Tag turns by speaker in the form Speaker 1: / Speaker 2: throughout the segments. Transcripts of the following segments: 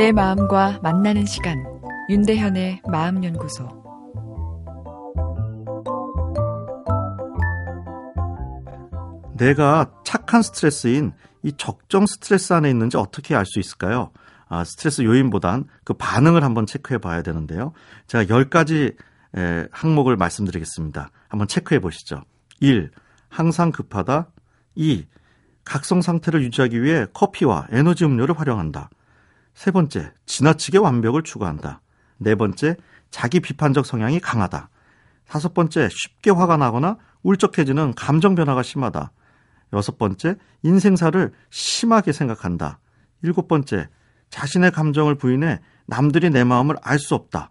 Speaker 1: 내 마음과 만나는 시간 윤대현의 마음연구소
Speaker 2: 내가 착한 스트레스인 이 적정 스트레스 안에 있는지 어떻게 알 수 있을까요? 아, 스트레스 요인보단 그 반응을 한번 체크해 봐야 되는데요. 제가 10가지 에, 항목을 말씀드리겠습니다. 한번 체크해 보시죠. 1. 항상 급하다. 2. 각성 상태를 유지하기 위해 커피와 에너지 음료를 활용한다. 세 번째, 지나치게 완벽을 추구한다. 네 번째, 자기 비판적 성향이 강하다. 다섯 번째, 쉽게 화가 나거나 울적해지는 감정 변화가 심하다. 여섯 번째, 인생사를 심하게 생각한다. 일곱 번째, 자신의 감정을 부인해 남들이 내 마음을 알 수 없다.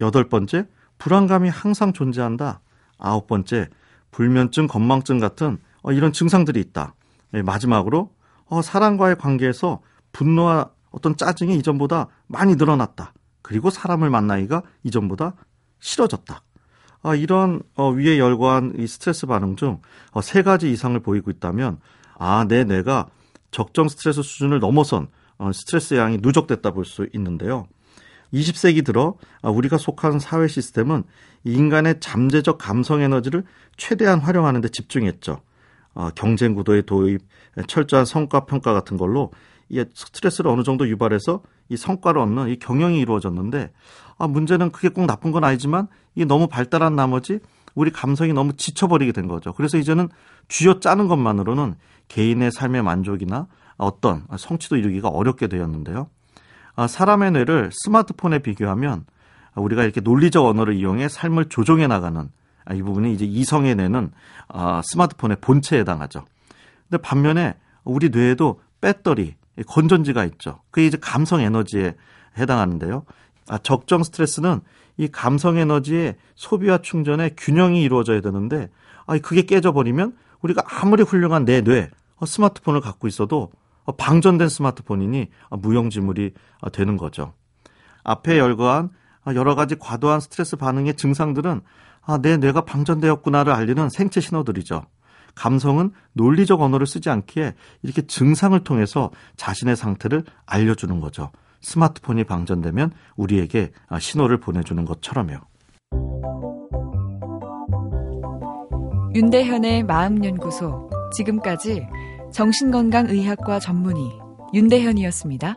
Speaker 2: 여덟 번째, 불안감이 항상 존재한다. 아홉 번째, 불면증, 건망증 같은 어, 이런 증상들이 있다. 네, 마지막으로 어, 사람과의 관계에서 분노와 어떤 짜증이 이전보다 많이 늘어났다. 그리고 사람을 만나기가 이전보다 싫어졌다. 아, 이런 어, 위에 열거한 이 스트레스 반응 중세 가지 이상을 보이고 있다면 아, 내 뇌가 적정 스트레스 수준을 넘어선 스트레스 양이 누적됐다 볼 수 있는데요. 20세기 들어 아, 우리가 속한 사회 시스템은 인간의 잠재적 감성 에너지를 최대한 활용하는 데 집중했죠. 어, 경쟁 구도의 도입, 철저한 성과 평가 같은 걸로 이 스트레스를 어느 정도 유발해서 이 성과를 얻는 이 경영이 이루어졌는데 아, 문제는 그게 꼭 나쁜 건 아니지만 이게 너무 발달한 나머지 우리 감성이 너무 지쳐버리게 된 거죠. 그래서 이제는 쥐어 짜는 것만으로는 개인의 삶의 만족이나 어떤 성취도 이루기가 어렵게 되었는데요. 아, 사람의 뇌를 스마트폰에 비교하면 우리가 이렇게 논리적 언어를 이용해 삶을 조종해 나가는 이 부분이 이제 이성의 뇌는 아, 스마트폰의 본체에 해당하죠. 근데 반면에 우리 뇌에도 배터리, 건전지가 있죠. 그게 이제 감성 에너지에 해당하는데요. 아, 적정 스트레스는 이 감성 에너지의 소비와 충전의 균형이 이루어져야 되는데 아, 그게 깨져버리면 우리가 아무리 훌륭한 내 뇌, 어, 스마트폰을 갖고 있어도 어, 방전된 스마트폰이니 무용지물이 되는 거죠. 앞에 열거한 여러 가지 과도한 스트레스 반응의 증상들은 내 뇌가 방전되었구나를 알리는 생체 신호들이죠. 감성은 논리적 언어를 쓰지 않기에 이렇게 증상을 통해서 자신의 상태를 알려주는 거죠. 스마트폰이 방전되면 우리에게 신호를 보내주는 것처럼요.
Speaker 1: 윤대현의 마음연구소. 지금까지 정신건강의학과 전문의 윤대현이었습니다.